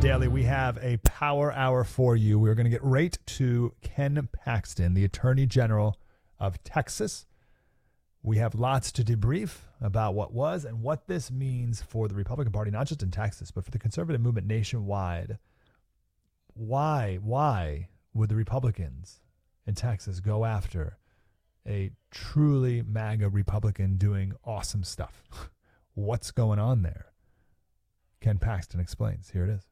Daily, we have a power hour for you. We're going to get right to Ken Paxton, the Attorney General of Texas. We have lots to debrief about what was and what this means for the Republican Party, not just in Texas, but for the conservative movement nationwide. Why, why would the Republicans in Texas go after a truly MAGA Republican doing awesome stuff? What's going on there? Ken Paxton explains. Here it is.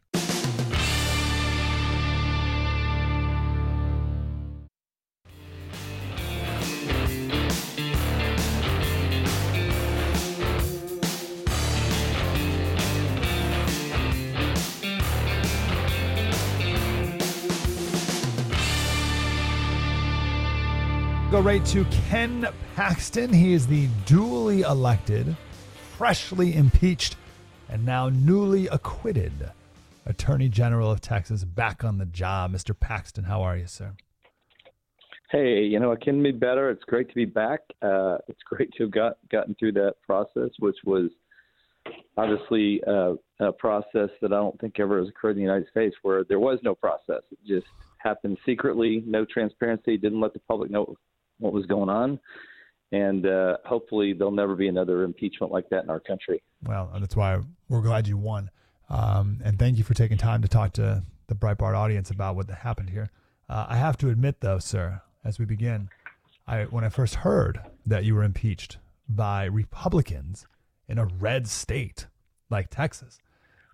Right to Ken Paxton. He is the duly elected, freshly impeached, and now newly acquitted Attorney General of Texas back on the job. Mr. Paxton, how are you, sir? Hey, you know, it can be better. It's great to be back. Uh, it's great to have got gotten through that process, which was obviously uh, a process that I don't think ever has occurred in the United States, where there was no process. It just happened secretly, no transparency, didn't let the public know what was going on. And uh, hopefully, there'll never be another impeachment like that in our country. Well, that's why we're glad you won. Um, and thank you for taking time to talk to the Breitbart audience about what happened here. Uh, I have to admit, though, sir, as we begin, I when I first heard that you were impeached by Republicans in a red state like Texas,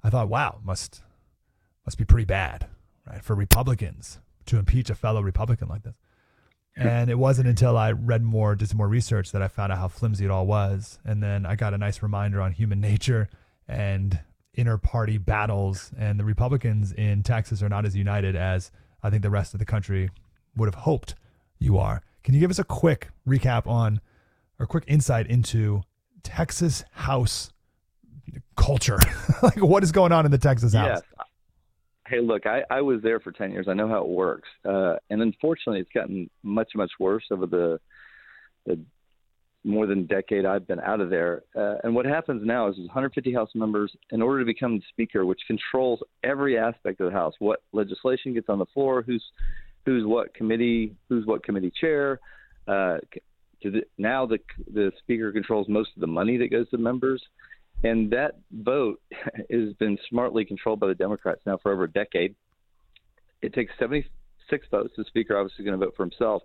I thought, wow, must must be pretty bad, right, for Republicans to impeach a fellow Republican like this. And it wasn't until I read more, did some more research, that I found out how flimsy it all was. And then I got a nice reminder on human nature and inter party battles. And the Republicans in Texas are not as united as I think the rest of the country would have hoped you are. Can you give us a quick recap on, or quick insight into Texas House culture? like what is going on in the Texas House? Yeah. Hey, look, I, I was there for 10 years. I know how it works. Uh, and unfortunately, it's gotten much, much worse over the, the more than decade I've been out of there. Uh, and what happens now is 150 House members, in order to become the Speaker, which controls every aspect of the House, what legislation gets on the floor, who's who's what committee, who's what committee chair. Uh, the, now the the Speaker controls most of the money that goes to members. And that vote has been smartly controlled by the Democrats now for over a decade. It takes 76 votes. The Speaker obviously is going to vote for himself.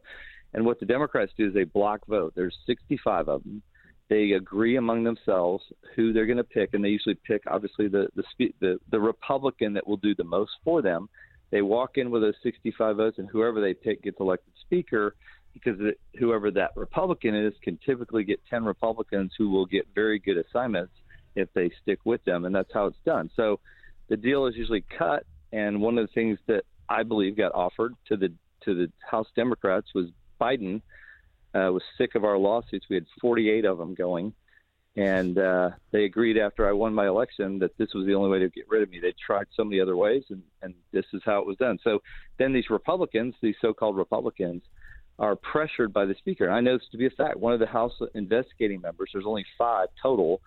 And what the Democrats do is they block vote. There's 65 of them. They agree among themselves who they're going to pick, and they usually pick obviously the the the, the Republican that will do the most for them. They walk in with those 65 votes, and whoever they pick gets elected Speaker because whoever that Republican is can typically get 10 Republicans who will get very good assignments if they stick with them, and that's how it's done. So the deal is usually cut, and one of the things that I believe got offered to the to the House Democrats was Biden uh, was sick of our lawsuits. We had 48 of them going, and uh, they agreed after I won my election that this was the only way to get rid of me. They tried so many other ways, and, and this is how it was done. So then these Republicans, these so-called Republicans, are pressured by the Speaker. And I know this to be a fact. One of the House investigating members, there's only five total,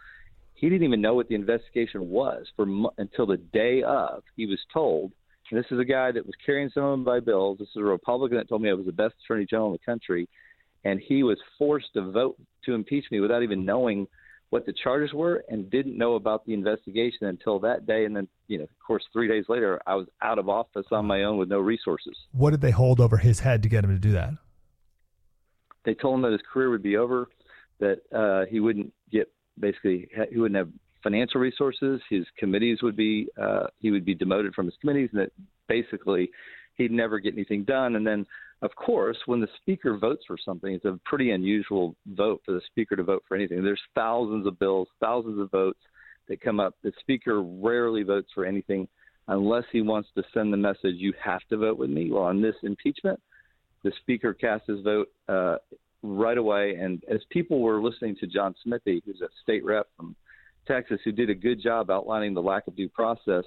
he didn't even know what the investigation was for until the day of. He was told, and this is a guy that was carrying some of them by bills. This is a Republican that told me I was the best attorney general in the country, and he was forced to vote to impeach me without even knowing what the charges were and didn't know about the investigation until that day. And then, you know, of course, three days later, I was out of office on my own with no resources. What did they hold over his head to get him to do that? They told him that his career would be over, that uh, he wouldn't get basically he wouldn't have financial resources. His committees would be uh, he would be demoted from his committees, and that basically he'd never get anything done. And then, of course, when the speaker votes for something, it's a pretty unusual vote for the speaker to vote for anything. There's thousands of bills, thousands of votes that come up. The speaker rarely votes for anything unless he wants to send the message, "You have to vote with me." Well, on this impeachment, the speaker cast his vote uh, right away. And as people were listening to John Smithee, who's a state rep from Texas, who did a good job outlining the lack of due process,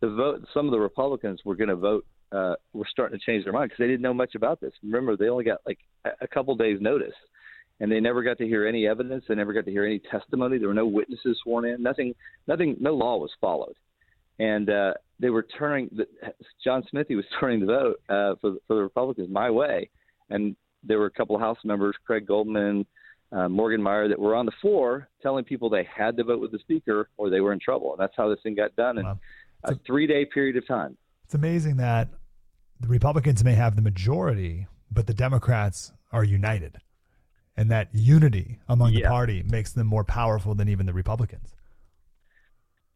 the vote, some of the Republicans were going to vote. Uh, were starting to change their mind because they didn't know much about this. Remember, they only got like a couple days' notice, and they never got to hear any evidence. They never got to hear any testimony. There were no witnesses sworn in. Nothing. Nothing. No law was followed. and uh, they were turning. The, John Smithee was turning the vote uh, for for the Republicans my way, and there were a couple of House members, Craig Goldman, uh, Morgan Meyer, that were on the floor telling people they had to vote with the Speaker or they were in trouble, and that's how this thing got done in wow. a three day period of time. It's amazing that the Republicans may have the majority, but the Democrats are united and that unity among yeah. the party makes them more powerful than even the Republicans.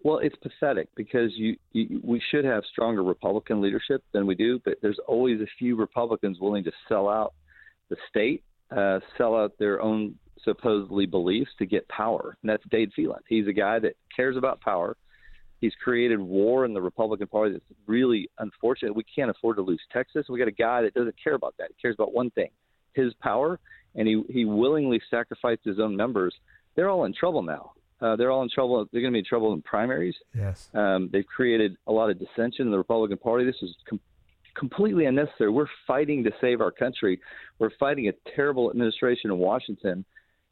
Well, it's pathetic because you, you, we should have stronger Republican leadership than we do, but there's always a few Republicans willing to sell out the state, uh, sell out their own supposedly beliefs to get power. And that's Dade Phelan. He's a guy that cares about power. He's created war in the Republican Party that's really unfortunate. We can't afford to lose Texas. We got a guy that doesn't care about that. He cares about one thing, his power and he he willingly sacrificed his own members. They're all in trouble now. Uh, they're all in trouble. They're going to be in trouble in primaries. Yes. Um, they've created a lot of dissension in the Republican Party. This is com- completely unnecessary. We're fighting to save our country. We're fighting a terrible administration in Washington,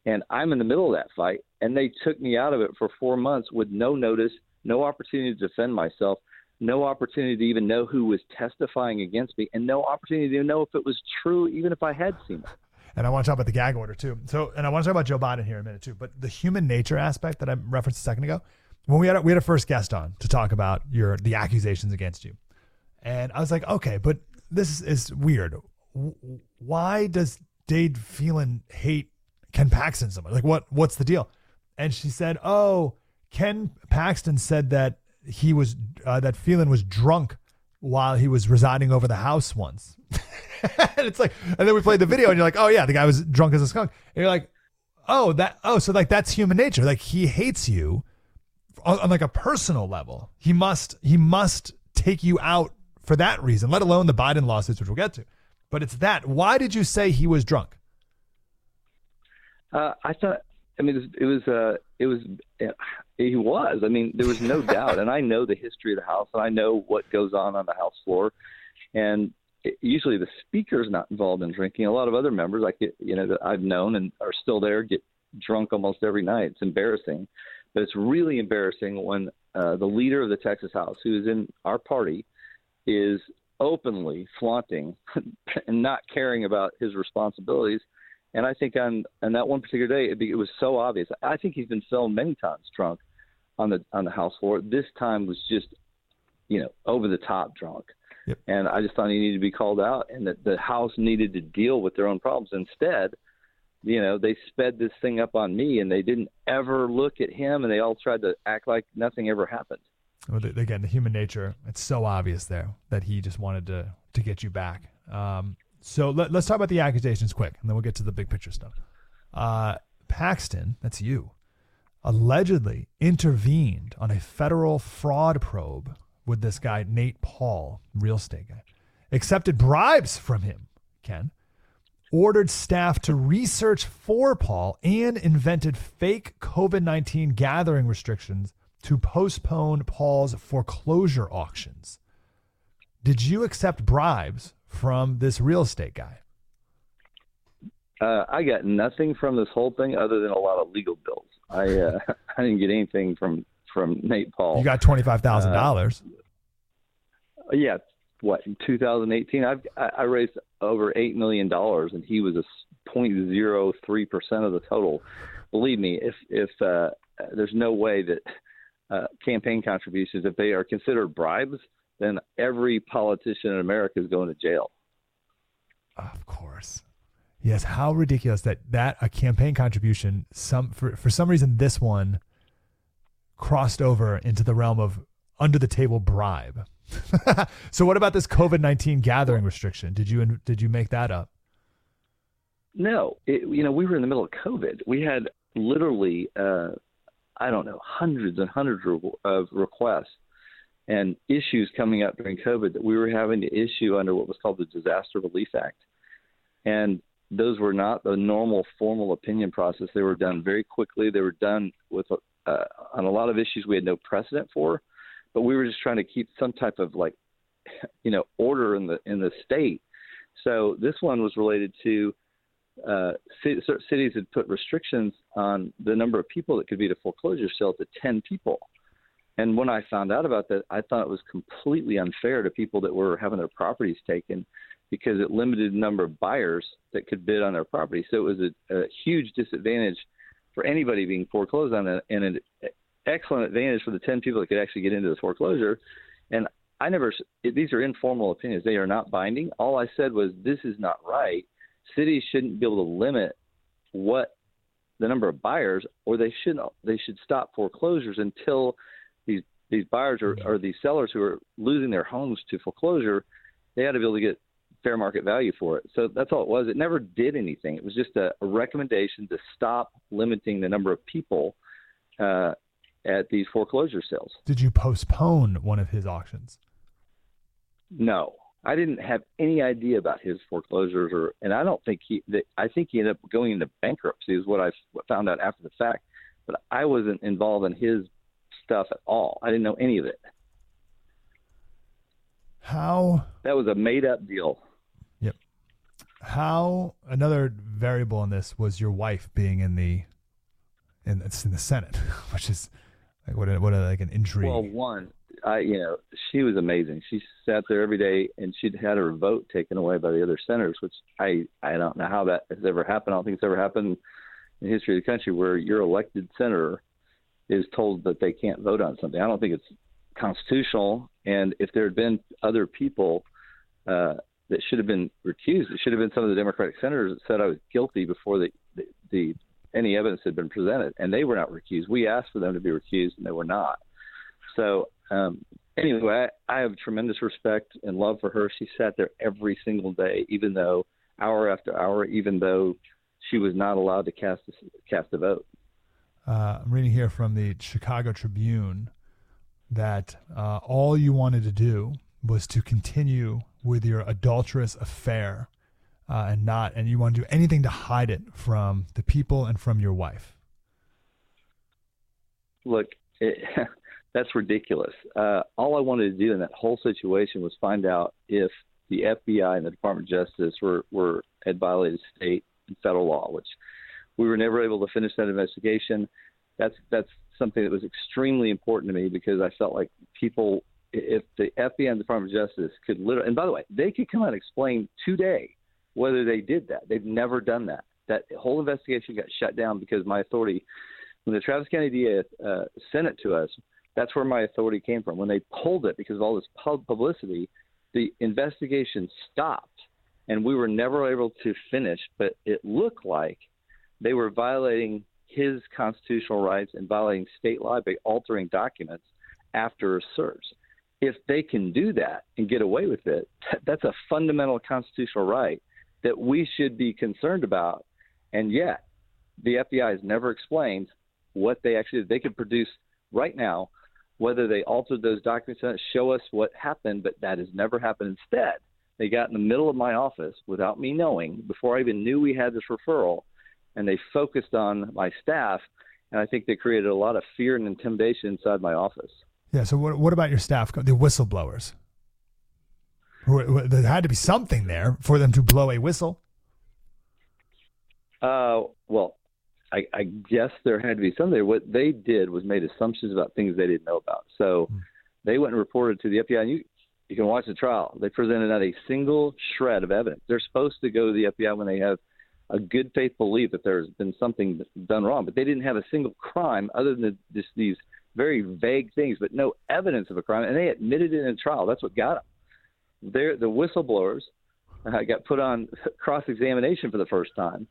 and I'm in the middle of that fight. And they took me out of it for four months with no notice, no opportunity to defend myself, no opportunity to even know who was testifying against me, and no opportunity to know if it was true, even if I had seen it and I want to talk about the gag order too. So, and I want to talk about Joe Biden here in a minute too. But the human nature aspect that I referenced a second ago, when we had a, we had a first guest on to talk about your the accusations against you, and I was like, okay, but this is weird. Why does Dade Phelan hate Ken Paxton so much? Like, what what's the deal? And she said, oh, Ken Paxton said that he was uh, that Phelan was drunk while he was residing over the house once. and it's like, and then we played the video, and you're like, oh yeah, the guy was drunk as a skunk. And you're like, oh that, oh, so like that's human nature. Like he hates you on, on like a personal level. He must, he must take you out for that reason. Let alone the Biden lawsuits, which we'll get to. But it's that. Why did you say he was drunk? Uh, I thought. I mean, it was. Uh, it was. He was. I mean, there was no doubt, and I know the history of the House, and I know what goes on on the House floor, and usually the speaker's not involved in drinking. A lot of other members, like you know, that I've known and are still there, get drunk almost every night. It's embarrassing, but it's really embarrassing when uh, the leader of the Texas House, who is in our party, is openly flaunting and not caring about his responsibilities. And I think on on that one particular day, it, it was so obvious. I think he's been filmed many times drunk on the on the House floor. This time was just, you know, over the top drunk. Yep. And I just thought he needed to be called out and that the House needed to deal with their own problems. Instead, you know, they sped this thing up on me and they didn't ever look at him and they all tried to act like nothing ever happened. Again, the human nature, it's so obvious there that he just wanted to, to get you back. Um, so let, us talk about the accusations quick and then we'll get to the big picture stuff. Uh, Paxton, that's you, allegedly intervened on a federal fraud probe with this guy, Nate Paul, real estate guy, accepted bribes from him, Ken, ordered staff to research for Paul, and invented fake COVID 19 gathering restrictions to postpone Paul's foreclosure auctions. Did you accept bribes from this real estate guy? Uh, I got nothing from this whole thing other than a lot of legal bills. I uh, I didn't get anything from from Nate Paul. You got twenty five thousand uh, dollars. Yeah, what in 2018? I've I raised over eight million dollars, and he was a 0.03 percent of the total. Believe me, if if uh, there's no way that uh, campaign contributions, if they are considered bribes, then every politician in America is going to jail. Of course. Yes, how ridiculous that that a campaign contribution some for for some reason this one crossed over into the realm of under the table bribe. so what about this COVID nineteen gathering restriction? Did you did you make that up? No, it, you know we were in the middle of COVID. We had literally uh, I don't know hundreds and hundreds of requests and issues coming up during COVID that we were having to issue under what was called the Disaster Relief Act, and those were not the normal formal opinion process. They were done very quickly. They were done with uh, on a lot of issues we had no precedent for but we were just trying to keep some type of like you know order in the in the state. So this one was related to uh, cities had put restrictions on the number of people that could be at a foreclosure sale to 10 people. And when I found out about that, I thought it was completely unfair to people that were having their properties taken because it limited the number of buyers that could bid on their property. So it was a, a huge disadvantage for anybody being foreclosed on, and an excellent advantage for the 10 people that could actually get into the foreclosure. And I never, these are informal opinions. They are not binding. All I said was, this is not right. Cities shouldn't be able to limit what the number of buyers, or they shouldn't, they should stop foreclosures until these, these buyers or, or these sellers who are losing their homes to foreclosure, they ought to be able to get fair market value for it. So that's all it was. It never did anything. It was just a, a recommendation to stop limiting the number of people uh, at these foreclosure sales. Did you postpone one of his auctions? No, I didn't have any idea about his foreclosures, or and I don't think he. I think he ended up going into bankruptcy. Is what I found out after the fact. But I wasn't involved in his stuff at all. I didn't know any of it. How? That was a made-up deal. Yep. How? Another variable in this was your wife being in the in, in the Senate, which is like what a, what a, like an intrigue. Well, one, I you know she was amazing. She sat there every day and she'd had her vote taken away by the other senators, which I I don't know how that has ever happened. I don't think it's ever happened in the history of the country where your elected senator is told that they can't vote on something. I don't think it's constitutional. And if there had been other people uh, that should have been recused, it should have been some of the Democratic senators that said I was guilty before the, the, the any evidence had been presented, and they were not recused. We asked for them to be recused, and they were not. So um, anyway, I, I have tremendous respect and love for her. She sat there every single day, even though hour after hour, even though she was not allowed to cast a, cast a vote. Uh, I'm reading here from the Chicago Tribune that uh, all you wanted to do was to continue with your adulterous affair uh, and not, and you want to do anything to hide it from the people and from your wife. Look, it, that's ridiculous. Uh, all I wanted to do in that whole situation was find out if the FBI and the Department of Justice were, were had violated state and federal law, which we were never able to finish that investigation. That's that's something that was extremely important to me because I felt like people, if the FBI and the Department of Justice could literally, and by the way, they could come out and explain today whether they did that. They've never done that. That whole investigation got shut down because my authority, when the Travis County DA uh, sent it to us, that's where my authority came from. When they pulled it because of all this pub publicity, the investigation stopped, and we were never able to finish. But it looked like they were violating his constitutional rights and violating state law by altering documents after a search. If they can do that and get away with it, that's a fundamental constitutional right that we should be concerned about. And yet, the FBI has never explained what they actually did. They could produce right now whether they altered those documents and show us what happened, but that has never happened. Instead, they got in the middle of my office without me knowing, before I even knew we had this referral, and they focused on my staff. And I think they created a lot of fear and intimidation inside my office. Yeah. So what, what about your staff, the whistleblowers? There had to be something there for them to blow a whistle. Uh, well, I, I guess there had to be something there. What they did was made assumptions about things they didn't know about. So mm. they went and reported to the FBI. And you, you can watch the trial. They presented not a single shred of evidence. They're supposed to go to the FBI when they have a good faith belief that there's been something done wrong, but they didn't have a single crime other than just these very vague things, but no evidence of a crime. And they admitted it in a trial. That's what got them the whistleblowers uh, got put on cross examination for the first time,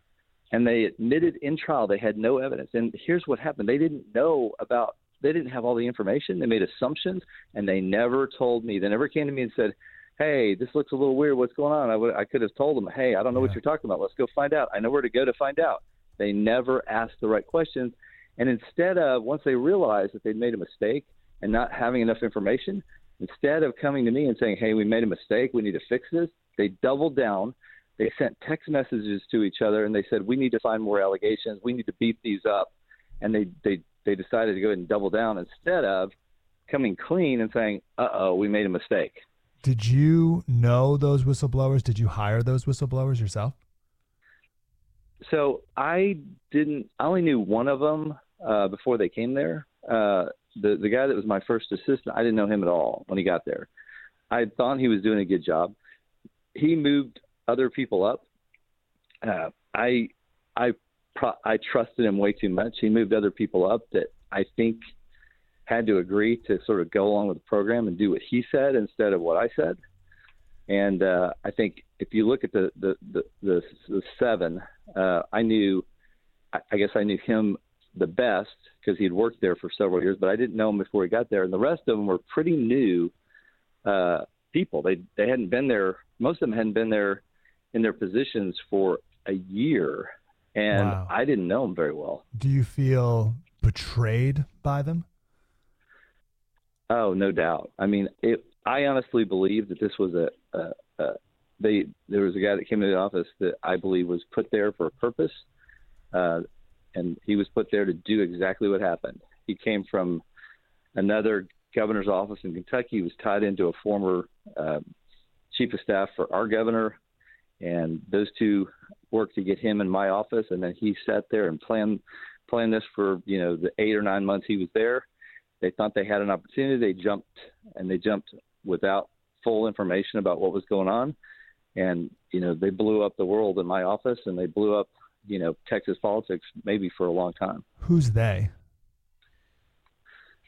and they admitted in trial they had no evidence. And here's what happened: they didn't know about, they didn't have all the information. They made assumptions, and they never told me. They never came to me and said, "Hey, this looks a little weird. What's going on?" I could have told them, "Hey, I don't know yeah. what you're talking about. Let's go find out. I know where to go to find out." They never asked the right questions, and instead of once they realized that they'd made a mistake and not having enough information, Instead of coming to me and saying, "Hey, we made a mistake. We need to fix this," they doubled down. They sent text messages to each other and they said, "We need to find more allegations. We need to beat these up." And they they they decided to go ahead and double down instead of coming clean and saying, "Uh oh, we made a mistake." Did you know those whistleblowers? Did you hire those whistleblowers yourself? So I didn't. I only knew one of them uh, before they came there. Uh, the the guy that was my first assistant, I didn't know him at all when he got there. I thought he was doing a good job. He moved other people up. Uh, I I pro- I trusted him way too much. He moved other people up that I think had to agree to sort of go along with the program and do what he said instead of what I said. And uh, I think if you look at the the the, the, the seven, uh, I knew, I, I guess I knew him the best because he'd worked there for several years, but I didn't know him before he got there. And the rest of them were pretty new uh, people. They they hadn't been there. Most of them hadn't been there in their positions for a year, and Wow. I didn't know them very well. Do you feel betrayed by them? Oh, no doubt. I mean, it. I honestly believe that this was a, a, a they. There was a guy that came into the office that I believe was put there for a purpose, uh, and he was put there to do exactly what happened. He came from another governor's office in Kentucky. He was tied into a former uh, chief of staff for our governor, and those two worked to get him in my office. And then he sat there and planned planned this for you know the eight or nine months he was there. They thought they had an opportunity. They jumped and they jumped without full information about what was going on, and you know they blew up the world in my office and they blew up you know Texas politics maybe for a long time. Who's they?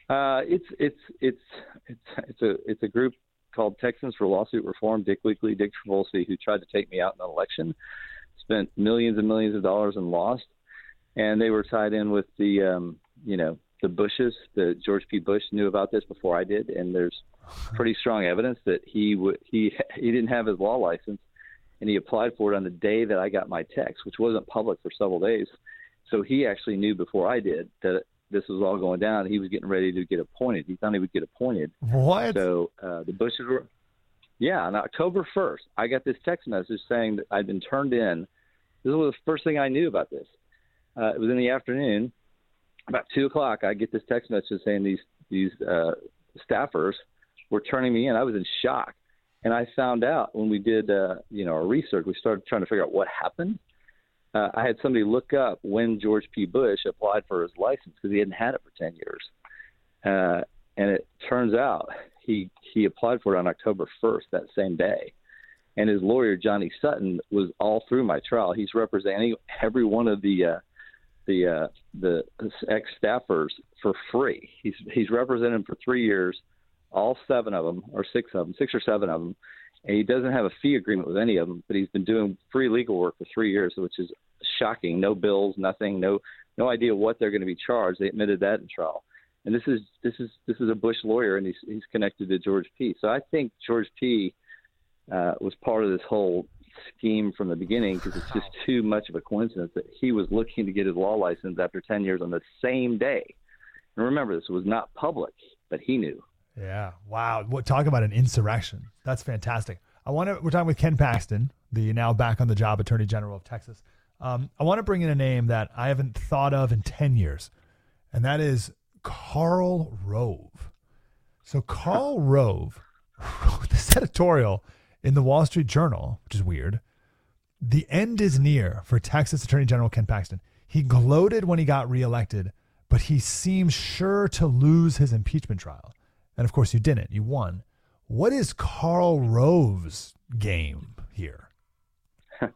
Uh, it's it's it's it's it's a it's a group called Texans for Lawsuit Reform. Dick Weekley, Dick Trabulsi, who tried to take me out in an election, spent millions and millions of dollars and lost. And they were tied in with the um, you know the Bushes. The George P. Bush knew about this before I did, and there's pretty strong evidence that he would he he didn't have his law license, and he applied for it on the day that I got my text, which wasn't public for several days. So he actually knew before I did that this was all going down. He was getting ready to get appointed. He thought he would get appointed. What? So uh, the Bushes were, yeah, on October 1st, I got this text message saying that I'd been turned in. This was the first thing I knew about this. Uh, it was in the afternoon, about two o'clock. I get this text message saying these these uh, staffers were turning me in. I was in shock, and I found out when we did uh, you know our research. We started trying to figure out what happened. Uh, I had somebody look up when George P. Bush applied for his license because he hadn't had it for ten years. Uh, and it turns out he he applied for it on October 1st that same day. And his lawyer Johnny Sutton was all through my trial. He's representing every one of the uh, the uh, the ex staffers for free. He's he's represented them for three years, all seven of them or six of them, six or seven of them, and he doesn't have a fee agreement with any of them. But he's been doing free legal work for three years, which is shocking. No bills, nothing, no no idea what they're going to be charged. They admitted that in trial and this is this is this is a Bush lawyer, and he's he's connected to George P. So I think George P. Uh, was part of this whole scheme from the beginning because it's just too much of a coincidence that he was looking to get his law license after 10 years on the same day. And remember, this was not public, but he knew. Yeah. Wow. What talk about an insurrection? That's fantastic. I want to. We're talking with Ken Paxton, the now back on the job Attorney General of Texas. Um, I want to bring in a name that I haven't thought of in ten years, and that is Karl Rove. So Karl Rove wrote this editorial in the Wall Street Journal, which is weird. The end is near for Texas Attorney General Ken Paxton. He gloated when he got reelected, but he seems sure to lose his impeachment trial. And of course, you didn't. You won. What is Karl Rove's game here?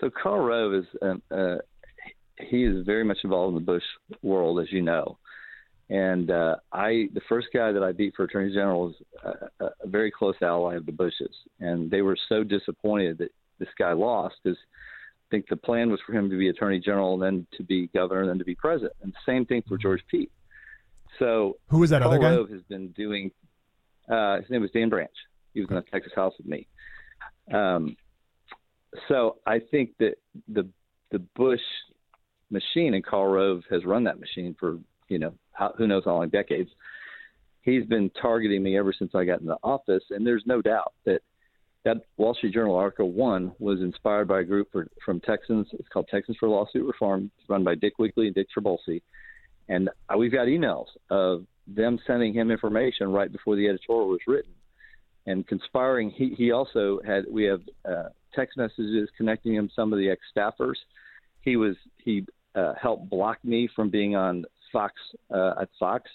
So Karl Rove is um, uh, he is very much involved in the Bush world, as you know. And uh, I, the first guy that I beat for Attorney General is a, a very close ally of the Bushes, and they were so disappointed that this guy lost because I think the plan was for him to be Attorney General and then to be governor and then to be president. And same thing for George P. So Who was that Karl other guy? Rove has been doing. Uh, his name was Dan Branch. He was in the Texas House with me. Um, so I think that the the Bush machine and Karl Rove has run that machine for you know how, who knows how long decades. He's been targeting me ever since I got in the office, and there's no doubt that that Wall Street Journal article one was inspired by a group for, from Texans. It's called Texans for Lawsuit Reform. It's run by Dick Weekley and Dick Trabulsi, and we've got emails of them sending him information right before the editorial was written and conspiring. He, he also had, we have uh, text messages connecting him some of the ex staffers. He was, he uh, helped block me from being on Fox, uh, at Fox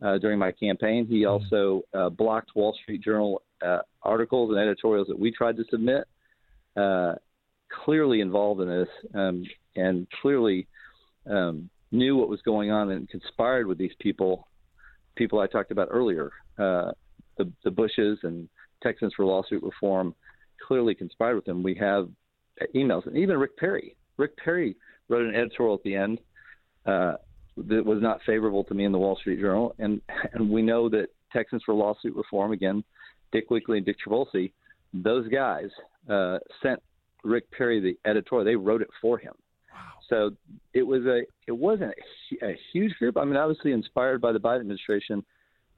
uh, during my campaign. He also uh, blocked Wall Street Journal uh, articles and editorials that we tried to submit. Uh, clearly involved in this, um, and clearly um, knew what was going on and conspired with these people, people I talked about earlier, uh, the the Bushes and Texans for Lawsuit Reform, clearly conspired with them. We have emails, and even Rick Perry. Rick Perry wrote an editorial at the end uh, that was not favorable to me in the Wall Street Journal, and and we know that Texans for Lawsuit Reform again, Dick Weekley and Dick Trabulsi, those guys uh, sent Rick Perry the editorial. They wrote it for him. So it was a it wasn't a, a huge group. I mean, obviously inspired by the Biden administration,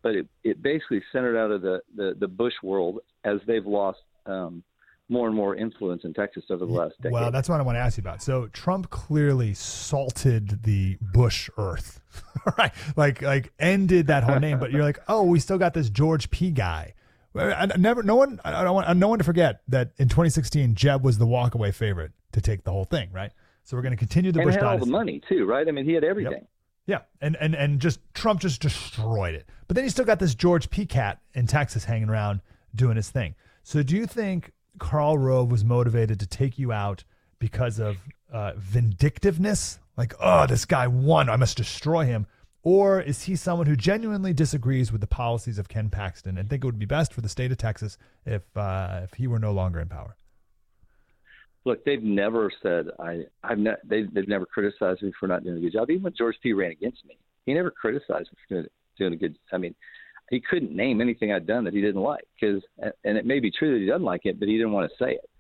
but it, it basically centered out of the, the, the Bush world as they've lost um, more and more influence in Texas over the last decade. Well, that's what I want to ask you about. So Trump clearly salted the Bush Earth, right? Like like ended that whole name. but you're like, oh, we still got this George P guy. I never, no one, I don't want, no one to forget that in 2016, Jeb was the walkaway favorite to take the whole thing, right? So we're going to continue the and Bush had dynasty. all the money too, right? I mean, he had everything. Yep. Yeah, and and and just Trump just destroyed it. But then you still got this George P. Cat in Texas hanging around doing his thing. So do you think Karl Rove was motivated to take you out because of uh, vindictiveness? Like, oh, this guy won, I must destroy him. Or is he someone who genuinely disagrees with the policies of Ken Paxton and think it would be best for the state of Texas if uh, if he were no longer in power? Look, they've never said I. I've ne- they, they've never criticized me for not doing a good job. Even when George P. ran against me, he never criticized me for doing, doing a good. I mean, he couldn't name anything I'd done that he didn't like because, and it may be true that he doesn't like it, but he didn't want to say it.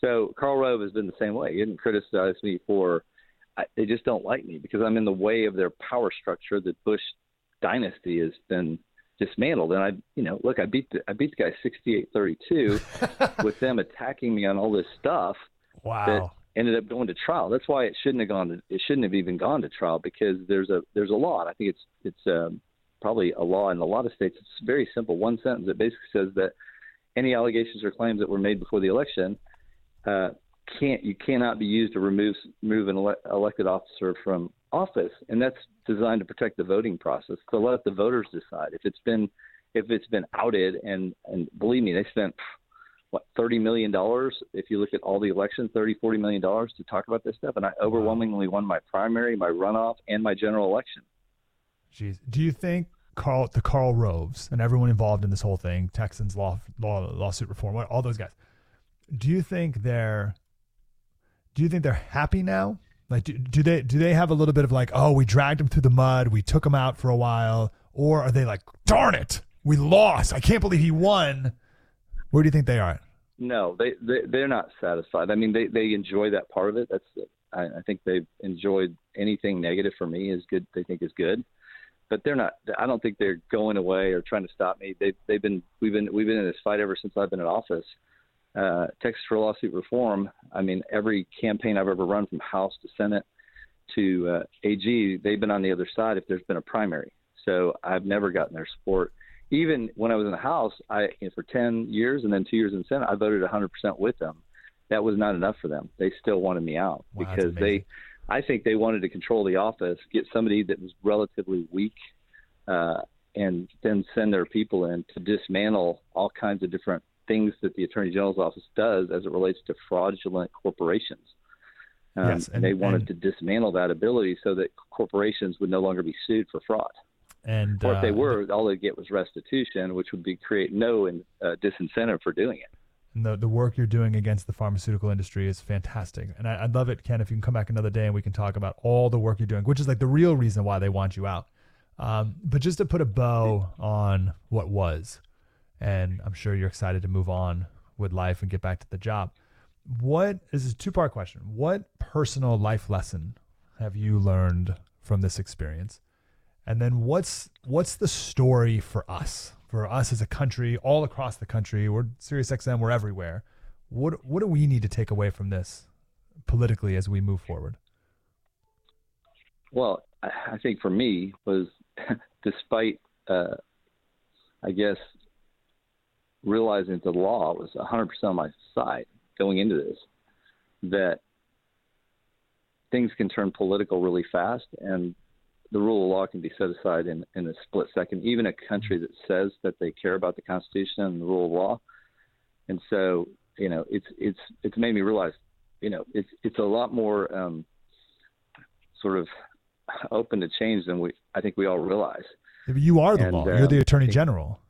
So Karl Rove has been the same way. He didn't criticize me for. I, they just don't like me because I'm in the way of their power structure. The Bush dynasty has been dismantled. And I, you know, look, I beat the I beat the guy 68-32 with them attacking me on all this stuff Wow. that ended up going to trial. That's why it shouldn't have gone. To, it shouldn't have even gone to trial because there's a there's a law. I think it's it's um, probably a law in a lot of states. It's very simple. One sentence. It basically says that any allegations or claims that were made before the election uh, can't you cannot be used to remove remove an ele- elected officer from office, and that's designed to protect the voting process. To let the voters decide if it's been if it's been outed, and and believe me, they spent what thirty million dollars if you look at all the elections 30 40 million dollars to talk about this stuff and i overwhelmingly won my primary my runoff and my general election Jeez. Do you think Karl the Karl Roves and everyone involved in this whole thing, Texans law, law lawsuit reform, all those guys, do you think they're do you think they're happy now? Like do, do they do they have a little bit of like, oh, we dragged them through the mud, we took him out for a while, or are they like, darn it, we lost. I can't believe he won. Where do you think they are? no they, they they're not satisfied i mean they they enjoy that part of it that's I, I think they've enjoyed anything negative for me is good they think is good but they're not i don't think they're going away or trying to stop me they they've been we've been we've been in this fight ever since i've been in office uh, Texas for lawsuit reform. I mean, every campaign I've ever run from House to Senate to uh, AG, they've been on the other side if there's been a primary. So I've never gotten their support. Even when I was in the House, I you know, for 10 years and then two years in the Senate, I voted 100% with them. That was not enough for them. They still wanted me out Wow, because they. I think they wanted to control the office, get somebody that was relatively weak, uh, and then send their people in to dismantle all kinds of different things that the Attorney General's office does as it relates to fraudulent corporations. Um, Yes, and- they wanted and- to dismantle that ability so that corporations would no longer be sued for fraud. And Or if they uh, were, all they'd get was restitution, which would be create no in, uh, disincentive for doing it. And the, the work you're doing against the pharmaceutical industry is fantastic. And I, I'd love it, Ken, if you can come back another day and we can talk about all the work you're doing, which is like the real reason why they want you out. Um, but just to put a bow on what was, and I'm sure you're excited to move on with life and get back to the job. What is a two part question. What personal life lesson have you learned from this experience? And then what's what's the story for us? For us as a country, all across the country, we're Sirius XM, we're everywhere. What what do we need to take away from this politically as we move forward? Well, I think for me was, despite, uh, I guess, realizing that the law was 100% on my side going into this, that things can turn political really fast, and the rule of law can be set aside in, in a split second, even a country that says that they care about the Constitution and the rule of law. And so, you know, it's it's it's made me realize, you know, it's it's a lot more um, sort of open to change than we I think we all realize. You are the And, law. You're the um, attorney general.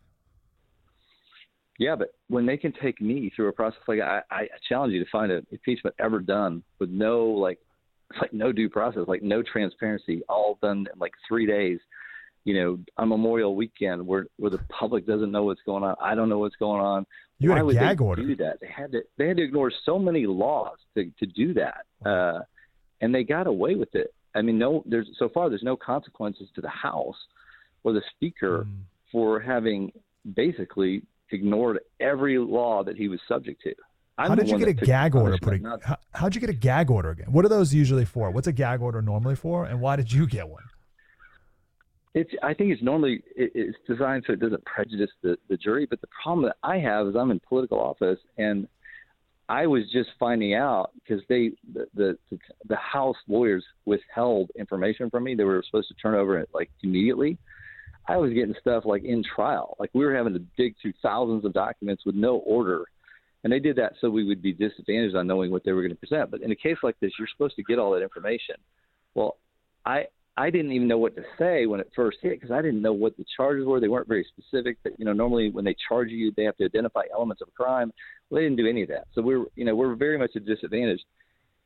Yeah, but when they can take me through a process like I, I challenge you to find an impeachment ever done with no like like no due process, like no transparency, all done in like three days. You know, on Memorial Weekend, where where the public doesn't know what's going on. I don't know what's going on. You had Why a would gag they order. do that? They had to they had to ignore so many laws to to do that, uh, and they got away with it. I mean, no, there's so far there's no consequences to the House or the Speaker Mm. for having basically ignored every law that he was subject to. I'm How did you get a gag order? punishment, Put not- how, how'd you get a gag order again? What are those usually for? What's a gag order normally for? And why did you get one? It's. I think it's normally it, it's designed so it doesn't prejudice the the jury. But the problem that I have is I'm in political office, and I was just finding out because they the, the the the House lawyers withheld information from me. They were supposed to turn over it like immediately. I was getting stuff like in trial, like we were having to dig through thousands of documents with no order. And they did that so we would be disadvantaged on knowing what they were going to present. But in a case like this, you're supposed to get all that information. Well, I I didn't even know what to say when it first hit because I didn't know what the charges were. They weren't very specific. But you know, normally when they charge you, they have to identify elements of a crime. Well, they didn't do any of that. So we we're you know we're very much at a disadvantage.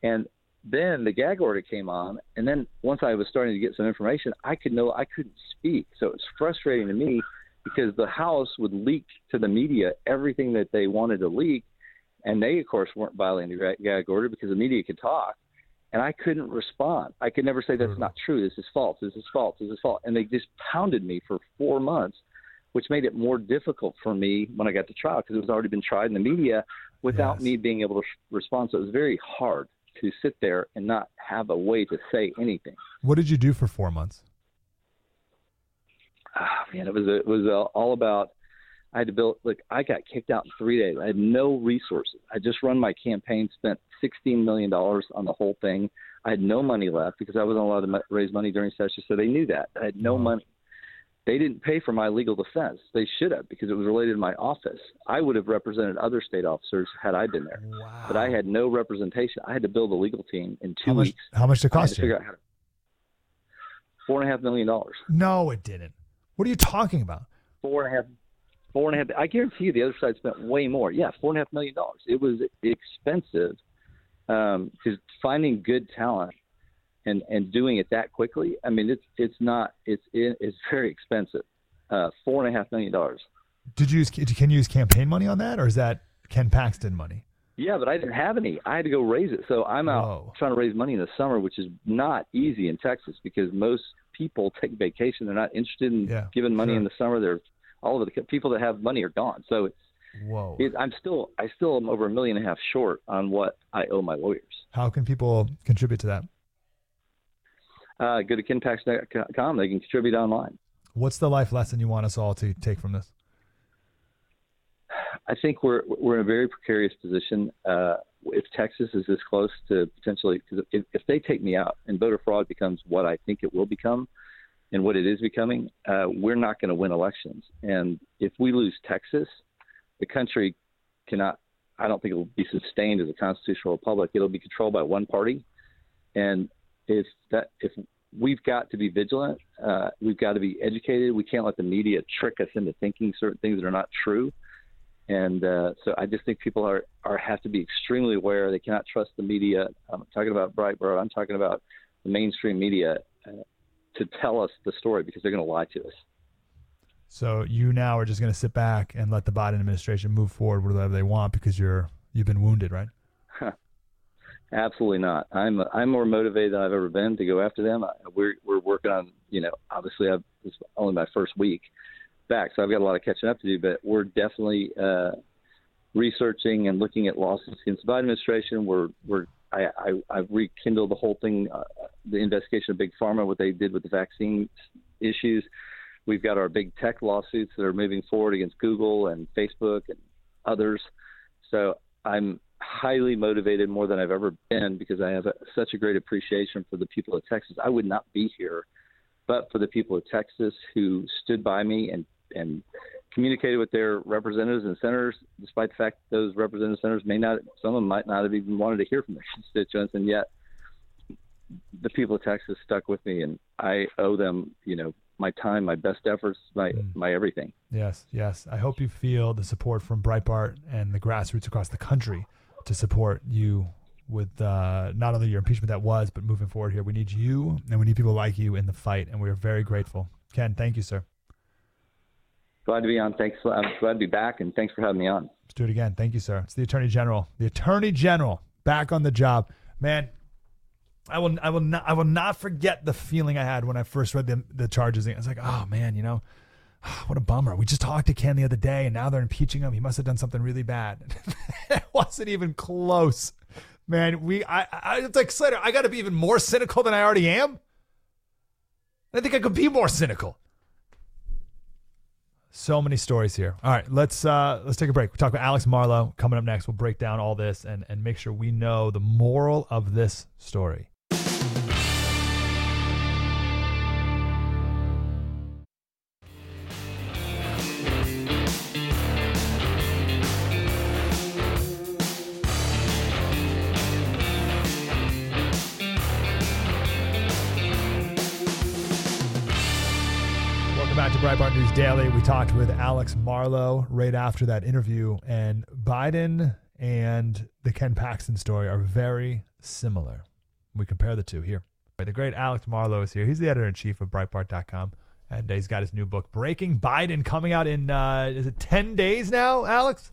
And then the gag order came on, and then once I was starting to get some information, I could know I couldn't speak. So it was frustrating to me because the House would leak to the media everything that they wanted to leak, and they of course weren't violating the gag order because the media could talk, and I couldn't respond. I could never say that's not true. This is false. This is false. This is false. And they just pounded me for four months, which made it more difficult for me when I got to trial because it was already been tried in the media without Yes. me being able to respond. So it was very hard to sit there and not have a way to say anything. What did you do for four months? ah, man, it was it was uh, all about. I had to build. like, I got kicked out in three days. I had no resources. I just run my campaign, spent sixteen million dollars on the whole thing. I had no money left because I wasn't allowed to raise money during session, so they knew that I had no Wow. money. They didn't pay for my legal defense. They should have because it was related to my office. I would have represented other state officers had I been there, Wow. but I had no representation. I had to build a legal team in two how much, weeks. How much did it cost you? figure out how to. Four and a half million dollars. No, it didn't. What are you talking about? four and a half, four and a half. I guarantee you, the other side spent way more. Yeah, four and a half million dollars. It was expensive because finding good talent and and doing it that quickly. I mean, it's it's not. It's it, it's very expensive. Uh, four and a half million dollars. Did you use? Can you use campaign money on that, or is that Ken Paxton money? Yeah, but I didn't have any. I had to go raise it. So I'm out Whoa. trying to raise money in the summer, which is not easy in Texas because most people take vacation. They're not interested in Yeah, giving money sure. in the summer. They're all of the people that have money are gone. So it's Whoa. It, I'm still, I still am over a million and a half short on what I owe my lawyers. How can people contribute to that? Uh, go to kenpax.com. They can contribute online. What's the life lesson you want us all to take from this? I think we're we're in a very precarious position. Uh, if Texas is this close to potentially, because if, if they take me out and voter fraud becomes what I think it will become, and what it is becoming, uh, we're not going to win elections. And if we lose Texas, the country cannot. I don't think it will be sustained as a constitutional republic. It'll be controlled by one party, and if that if we've got to be vigilant, uh, we've got to be educated. We can't let the media trick us into thinking certain things that are not true. And uh, so I just think people are, are have to be extremely aware. They cannot trust the media. I'm talking about Breitbart. I'm talking about the mainstream media to tell us the story because they're going to lie to us. So you now are just going to sit back and let the Biden administration move forward with whatever they want because you're you've been wounded, right? Absolutely not. I'm I'm more motivated than I've ever been to go after them. I- We're we're working on you know obviously I've it's only my first week back, so I've got a lot of catching up to do. But we're definitely uh, researching and looking at lawsuits against the Biden administration. We're we're I, I I've rekindled the whole thing, uh, the investigation of Big Pharma, what they did with the vaccine issues. We've got our big tech lawsuits that are moving forward against Google and Facebook and others. So I'm highly motivated more than I've ever been because I have a, such a great appreciation for the people of Texas. I would not be here but for the people of Texas who stood by me and and communicated with their representatives and senators, despite the fact that those representatives and senators may not, some of them might not have even wanted to hear from their constituents, and yet the people of Texas stuck with me, and I owe them, you know, my time, my best efforts, my mm. my everything. Yes, yes. I hope you feel the support from Breitbart and the grassroots across the country to support you with uh, not only your impeachment that was, but moving forward here. We need you, and we need people like you in the fight, and we are very grateful. Ken, thank you, sir. Glad to be on. Thanks. I'm glad to be back, and thanks for having me on. Let's do it again. Thank you, sir. It's the Attorney General. The Attorney General back on the job, man. I will. I will not. I will not forget the feeling I had when I first read the the charges. I was like, oh man, you know, what a bummer. We just talked to Ken the other day, and now they're impeaching him. He must have done something really bad. it wasn't even close, man. We. I. I it's like Slater. I got to be even more cynical than I already am. I think I could be more cynical. So many stories here. All right, let's uh, let's take a break. We talk about Alex Marlow coming up next. We'll break down all this and and make sure we know the moral of this story. News Daily. We talked with Alex Marlow right after that interview, and Biden and the Ken Paxton story are very similar. We compare the two here. The great Alex Marlow is here. He's the editor in chief of Breitbart.com, and he's got his new book, Breaking Biden, coming out in uh, is it ten days now, Alex?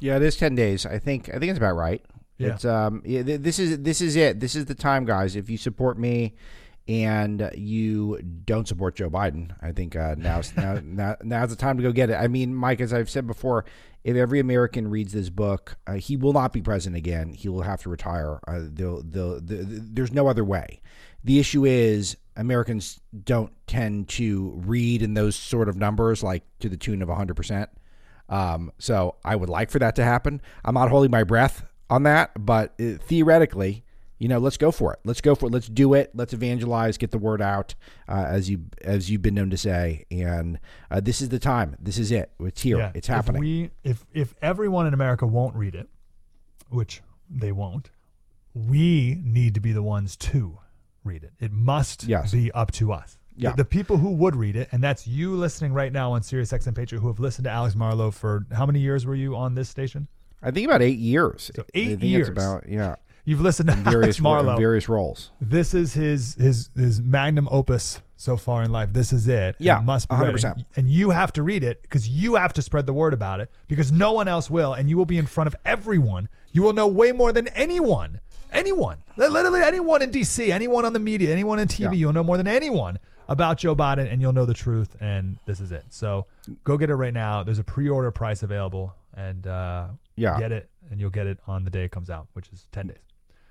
Yeah, it is ten days. I think. I think it's about right. Yeah. It's um. Yeah, this is this is it. This is the time, guys. If you support me and you don't support Joe Biden, I think uh, now's now, now now's the time to go get it. I mean, Mike, as I've said before, if every American reads this book, uh, he will not be president again. He will have to retire. Uh, they'll, they'll, they'll, there's no other way. The issue is Americans don't tend to read in those sort of numbers, like to the tune of 100%. Um, so I would like for that to happen. I'm not holding my breath on that, but uh, theoretically, you know, let's go for it. Let's go for it. Let's do it. Let's evangelize, get the word out, uh, as you as you've been known to say. And uh, this is the time. This is it. It's here. Yeah, it's happening. If we, if if everyone in America won't read it, which they won't, we need to be the ones to read it. It must yes. be up to us. Yeah. The, the, people who would read it, and that's you listening right now on Sirius XM Patriot, who have listened to Alex Marlow for how many years were you on this station? I think about eight years. So eight years. about yeah. You've listened to various Marlow. various roles. This is his his his magnum opus so far in life. This is it. Yeah, it must be 100%. And, and you have to read it because you have to spread the word about it because no one else will, and you will be in front of everyone. You will know way more than anyone. Anyone, literally anyone in DC, anyone on the media, anyone in TV, yeah. you'll know more than anyone about Joe Biden, and you'll know the truth. And this is it. So go get it right now. There's a pre-order price available, and uh, yeah, get it, and you'll get it on the day it comes out, which is ten days.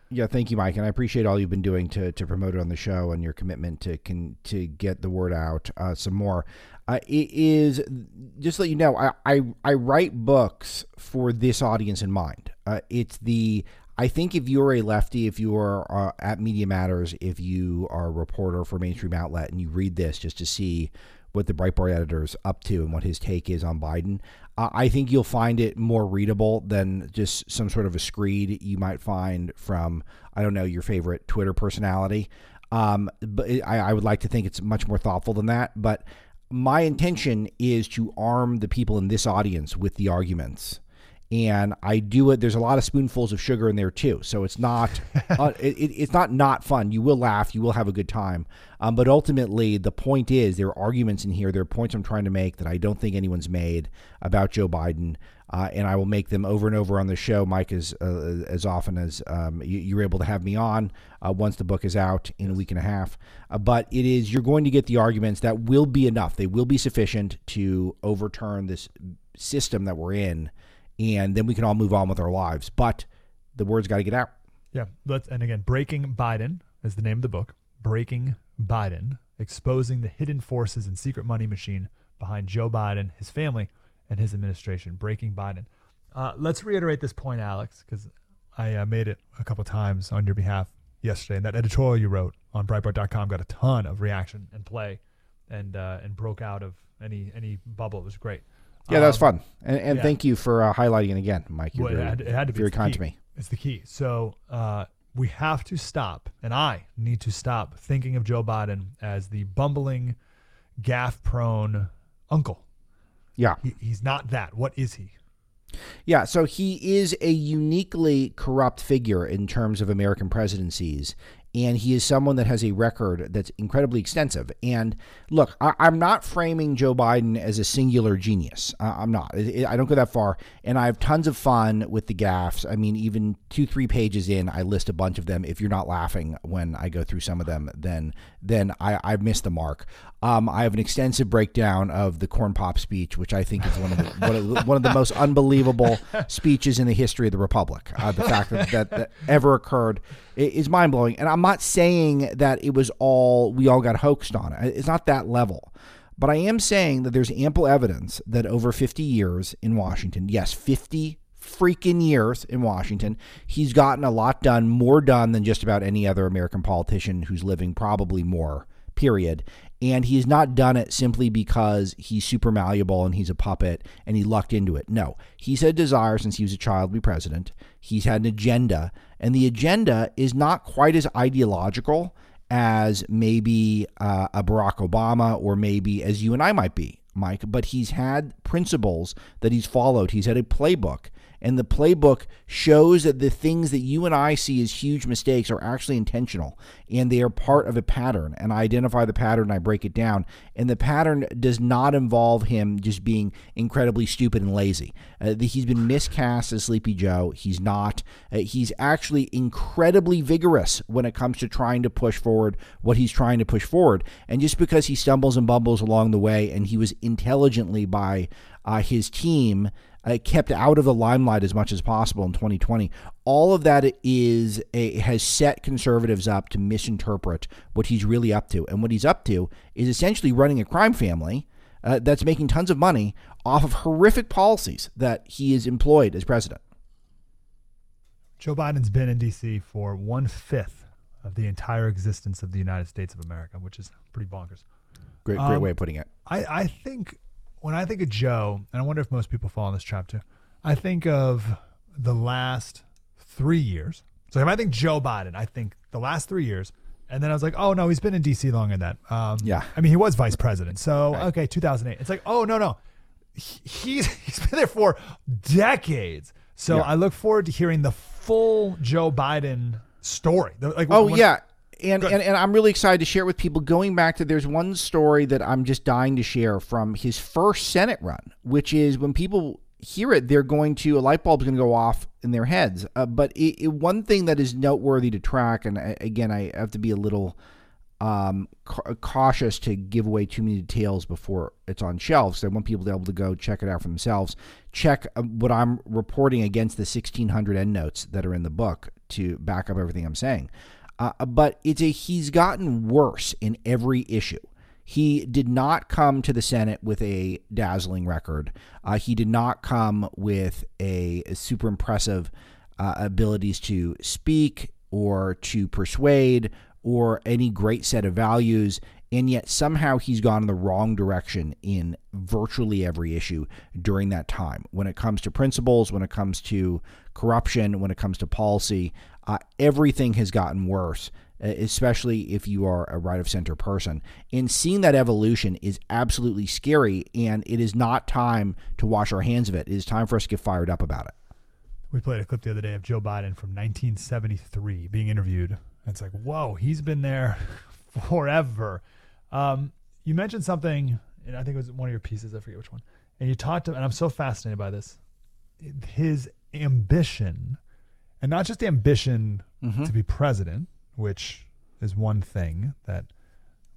Yeah, thank you, Mike, and I appreciate all you've been doing to, to promote it on the show and your commitment to can to get the word out uh, some more. Uh, it is just to let you know, I, I, I write books for this audience in mind. Uh, it's the I think if you're a lefty, if you are uh, at Media Matters, if you are a reporter for mainstream outlet, and you read this just to see what the Breitbart editor is up to and what his take is on Biden, I think you'll find it more readable than just some sort of a screed you might find from, I don't know, your favorite Twitter personality. Um, but I, I would like to think it's much more thoughtful than that. But my intention is to arm the people in this audience with the arguments and I do it. There's a lot of spoonfuls of sugar in there too, so it's not uh, it, it's not not fun. You will laugh, you will have a good time, um, but ultimately the point is there are arguments in here. There are points I'm trying to make that I don't think anyone's made about Joe Biden, uh, and I will make them over and over on the show, Mike, as uh, as often as um, you, are able to have me on uh, once the book is out in a week and a half. Uh, but it is you're going to get the arguments that will be enough. They will be sufficient to overturn this system that we're in and then we can all move on with our lives. But the word's got to get out. Yeah. Let's, and again, Breaking Biden is the name of the book. Breaking Biden, exposing the hidden forces and secret money machine behind Joe Biden, his family, and his administration. Breaking Biden. Uh, let's reiterate this point, Alex, because I uh, made it a couple times on your behalf. yesterday, and that editorial you wrote on Breitbart.com got a ton of reaction and play, and uh, and broke out of any any bubble. It was great. Yeah, that was Um, fun, and, and yeah. thank you for uh, highlighting it again, Mike. Well, very, it, had, it had to be very kind key. to me. It's the key. So uh, we have to stop, and I need to stop thinking of Joe Biden as the bumbling, gaff-prone uncle. Yeah, He, he's not that. What is he? Yeah, so he is a uniquely corrupt figure in terms of American presidencies. And he is someone that has a record that's incredibly extensive. And look, I, I'm not framing Joe Biden as a singular genius. I'm not. I don't go that far. And I have tons of fun with the gaffes. I mean, even two, three pages in, I list a bunch of them. If you're not laughing when I go through some of them, then then I, I've missed the mark. Um, I have an extensive breakdown of the corn pop speech, which I think is one of the one of the, most unbelievable speeches in the history of the republic. Uh, the fact that, that that ever occurred is mind blowing. And I'm not saying that it was all we all got hoaxed on. it. It's not that level. But I am saying that there's ample evidence that over 50 years in Washington, yes, 50 freaking years in Washington, he's gotten a lot done, more done than just about any other American politician who's living, probably more, period. And he's not done it simply because he's super malleable and he's a puppet and he lucked into it. No, he's had a desire since he was a child to be president. He's had an agenda, and the agenda is not quite as ideological as maybe uh, a Barack Obama or maybe as you and I might be, Mike, but he's had principles that he's followed. He's had a playbook. And the playbook shows that the things that you and I see as huge mistakes are actually intentional and they are part of a pattern. And I identify the pattern and I break it down. And the pattern does not involve him just being incredibly stupid and lazy. Uh, he's been miscast as Sleepy Joe. He's not. Uh, he's actually incredibly vigorous when it comes to trying to push forward what he's trying to push forward. And just because he stumbles and bumbles along the way and he was intelligently by uh, his team uh, kept out of the limelight as much as possible in 2020. All of that is a, has set conservatives up to misinterpret what he's really up to, and what he's up to is essentially running a crime family uh, that's making tons of money off of horrific policies that he is employed as president. Joe Biden's been in D.C. for one fifth of the entire existence of the United States of America, which is pretty bonkers. Great, great Um, way of putting it. I, I think when I think of Joe, and I wonder if most people fall in this trap too, I think of the last three years. So if I think Joe Biden, I think the last three years, and then I was like, oh no, he's been in D.C. longer than that. Um, Yeah. I mean, he was vice president. So Right. okay, 2008. It's like, oh no, no, He- he's he's been there for decades. So Yeah. I look forward to hearing the full Joe Biden story. Like, Oh yeah. And, and and I'm really excited to share it with people. Going back to there's one story that I'm just dying to share from his first Senate run, which is when people hear it, they're going to a light bulb's going to go off in their heads. Uh, but it, it, one thing that is noteworthy to track, and I, again, I have to be a little um, ca- cautious to give away too many details before it's on shelves. I want people to be able to go check it out for themselves. Check uh, what I'm reporting against the 1600 endnotes that are in the book to back up everything I'm saying. Uh, but it's a he's gotten worse in every issue. He did not come to the Senate with a dazzling record. Uh, he did not come with a, super impressive uh, abilities to speak or to persuade or any great set of values. And yet somehow he's gone in the wrong direction in virtually every issue during that time. When it comes to principles, when it comes to corruption, when it comes to policy, uh, everything has gotten worse especially if you are a right of center person. And seeing that evolution is absolutely scary, and it is not time to wash our hands of it. It is time for us to get fired up about it. We played a clip the other day of Joe Biden from 1973 being interviewed. It's like, whoa, he's been there forever. Um, you mentioned something, and I think it was one of your pieces. I forget which one. And you talked, to, and I'm so fascinated by this. His ambition, and not just ambition to be president, which is one thing that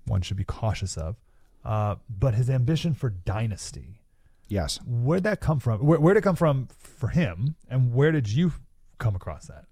one should be cautious of, uh, but his ambition for dynasty Yes. where'd that come from? Where, where'd it come from for him, and where did you come across that?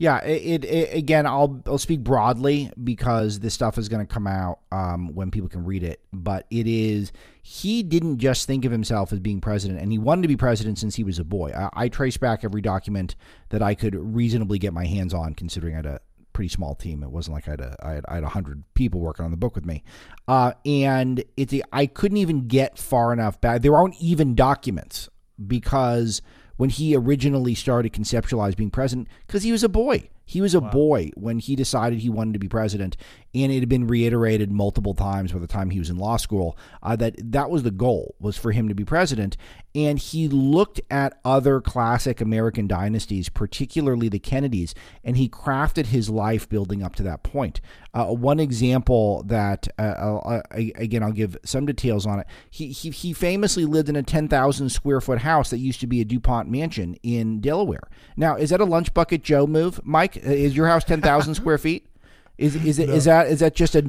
Yeah, it, it, again. I'll I'll speak broadly because this stuff is going to come out um, when people can read it. But it is he didn't just think of himself as being president, and he wanted to be president since he was a boy. I, I trace back every document that I could reasonably get my hands on, considering I had a pretty small team. It wasn't like I had a, I had, I had 100 people working on the book with me. Uh, and it's I couldn't even get far enough back. There aren't even documents because when he originally started conceptualize being president, because he was a boy. He was a wow. boy when he decided he wanted to be president, and it had been reiterated multiple times by the time he was in law school uh, that that was the goal was for him to be president. And he looked at other classic American dynasties, particularly the Kennedys, and he crafted his life building up to that point. Uh, one example that uh, uh again I'll give some details on it. He he, he famously lived in a ten thousand square foot house that used to be a Dupont mansion in Delaware. Now, is that a lunch bucket Joe move, Mike? Is your house ten thousand square feet? Is is it no. is that is that just a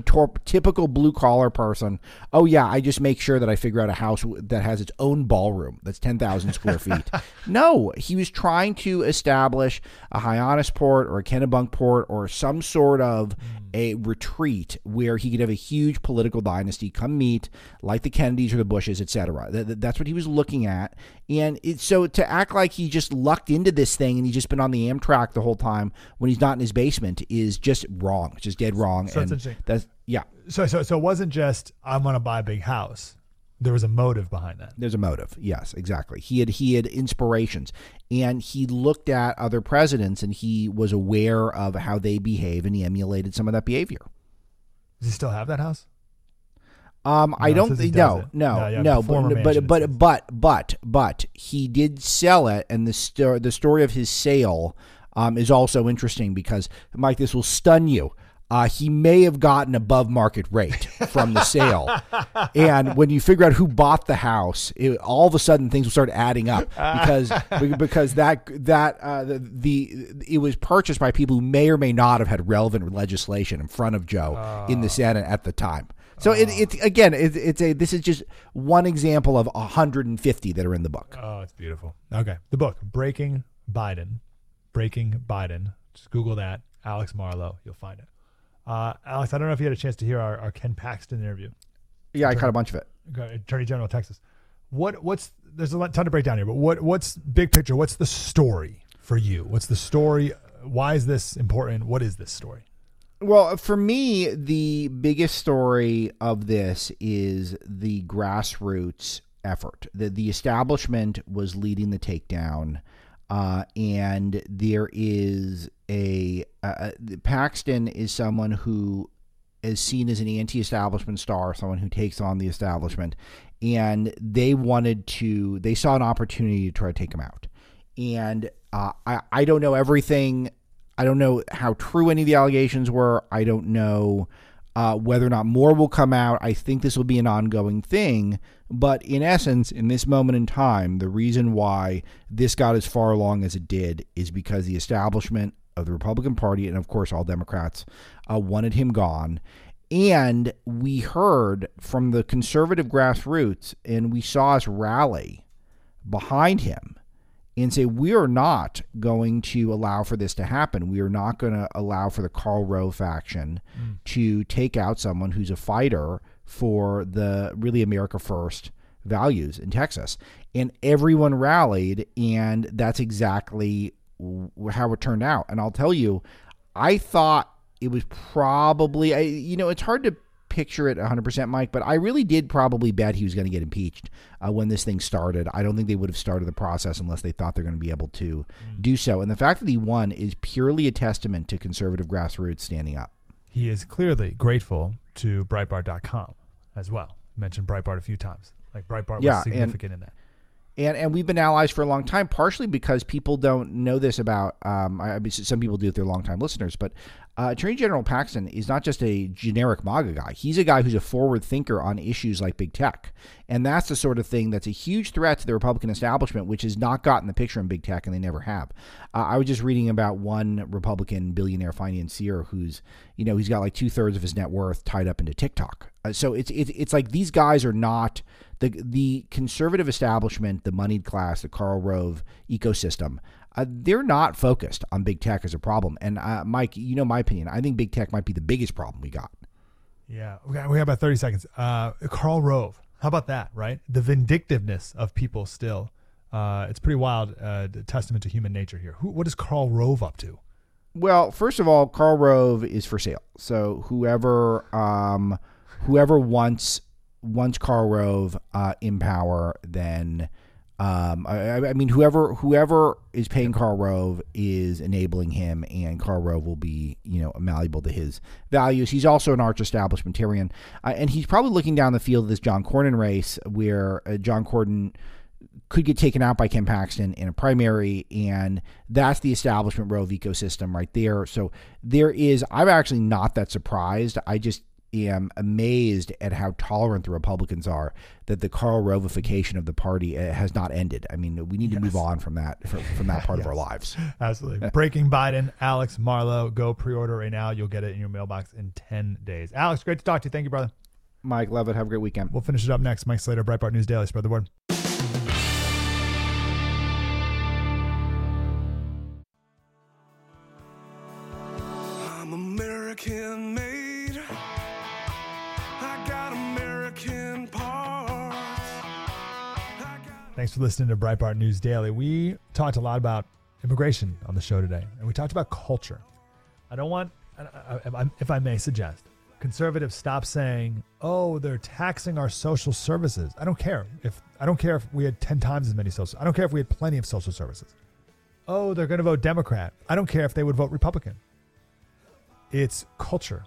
typical blue collar person? Oh yeah, I just make sure that I figure out a house that has its own ballroom that's ten thousand square feet. no, he was trying to establish a Hyannis port or a Kennebunkport or some sort of. A retreat where he could have a huge political dynasty come meet, like the Kennedys or the Bushes, etc. That, that's what he was looking at, and it, so to act like he just lucked into this thing and he's just been on the Amtrak the whole time when he's not in his basement is just wrong, just dead wrong. So and that's interesting. That's yeah. So so so it wasn't just I'm going to buy a big house. There was a motive behind that. There's a motive. Yes, exactly. He had he had inspirations and he looked at other presidents and he was aware of how they behave and he emulated some of that behavior. Does he still have that house? Um, no, I don't think no, no, no, yeah, no, but but but, but but but he did sell it, and the story the story of his sale um, is also interesting because Mike, this will stun you. Uh, he may have gotten above market rate from the sale, and when you figure out who bought the house, it, all of a sudden things will start adding up because because that that uh, the, the, it was purchased by people who may or may not have had relevant legislation in front of Joe uh. in the ah. Senate at the time. So it, it again, it, it's a this is just one example of 150 that are in the book. Oh, it's beautiful. Okay, the book Breaking Biden, Breaking Biden. Just Google that, Alex Marlow. You'll find it. Uh, Alex, I don't know if you had a chance to hear our, our Ken Paxton interview. Yeah, Attorney, I caught a bunch of it. Attorney General of Texas. What what's there's a ton to break down here, but what what's big picture? What's the story for you? What's the story? Why is this important? What is this story? Well, for me, the biggest story of this is the grassroots effort. The the establishment was leading the takedown, uh, and there is a uh, Paxton is someone who is seen as an anti-establishment star, someone who takes on the establishment, and they wanted to. They saw an opportunity to try to take him out, and uh, I I don't know everything I don't know how true any of the allegations were. I don't know uh, whether or not more will come out. I think this will be an ongoing thing. But in essence, in this moment in time, the reason why this got as far along as it did is because the establishment of the Republican Party, and of course all Democrats, uh, wanted him gone. And we heard from the conservative grassroots, and we saw us rally behind him and say we are not going to allow for this to happen. We are not going to allow for the Karl Rove faction mm. to take out someone who's a fighter for the really America First values in Texas. And everyone rallied, and that's exactly how it turned out. And I'll tell you, I thought it was probably, I, you know, it's hard to picture it 100%, Mike, but I really did probably bet he was going to get impeached uh, when this thing started. I don't think they would have started the process unless they thought they're going to be able to mm. do so. And the fact that he won is purely a testament to conservative grassroots standing up. He is clearly grateful to Breitbart.com as well. Mentioned Breitbart a few times. Like Breitbart yeah, was significant in that and and we've been allies for a long time, partially because people don't know this about. Um, I, some people do if they're longtime listeners, but uh, Attorney General Paxton is not just a generic MAGA guy. He's a guy who's a forward thinker on issues like big tech, and that's the sort of thing that's a huge threat to the Republican establishment, which has not gotten the picture in big tech, and they never have. Uh, I was just reading about one Republican billionaire financier who's, you know, he's got like two thirds of his net worth tied up into TikTok. Uh, so it's it's it's like these guys are not the the conservative establishment, the moneyed class, the Karl Rove ecosystem. Uh, they're not focused on big tech as a problem. And uh, Mike, you know my opinion. I think big tech might be the biggest problem we got. Yeah, we got, we got about thirty seconds. Uh, Karl Rove, how about that? Right, the vindictiveness of people still. Uh, it's pretty wild. Uh, testament to human nature here. Who, what is Karl Rove up to? Well, first of all, Karl Rove is for sale. So whoever um, whoever wants wants Karl Rove uh, in power, then um, I, I mean whoever whoever is paying Karl Rove is enabling him, and Karl Rove will be you know malleable to his values. He's also an arch establishmentarian, uh, and he's probably looking down the field of this John Cornyn race, where uh, John Cornyn could get taken out by Ken Paxton in a primary, and that's the establishment Rove ecosystem right there. So there is. I'm actually not that surprised. I just am amazed at how tolerant the Republicans are that the Karl Rovification of the party uh, has not ended. I mean, we need to move on from that from, from that part yes. of our lives. Absolutely. Breaking Biden, Alex Marlow. Go pre-order right now. You'll get it in your mailbox in 10 days. Alex, great to talk to you. Thank you, brother. Mike, love it. Have a great weekend. We'll finish it up next. Mike Slater, Breitbart News Daily. Spread the word. Thanks for listening to Breitbart News Daily. We talked a lot about immigration on the show today, and we talked about culture. I don't want, if I may suggest, conservatives stop saying, "Oh, they're taxing our social services." I don't care if I don't care if we had ten times as many social. I don't care if we had plenty of social services. Oh, they're going to vote Democrat. I don't care if they would vote Republican. It's culture,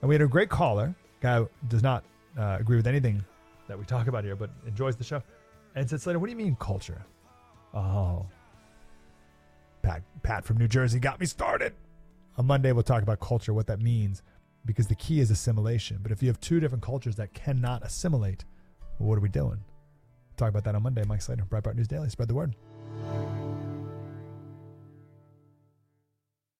and we had a great caller. Guy does not uh, agree with anything that we talk about here, but enjoys the show. And said Slater, what do you mean culture? Oh. Pat, Pat from New Jersey got me started. On Monday, we'll talk about culture, what that means, because the key is assimilation. But if you have two different cultures that cannot assimilate, well, what are we doing? Talk about that on Monday. Mike Slater, Breitbart News Daily. Spread the word.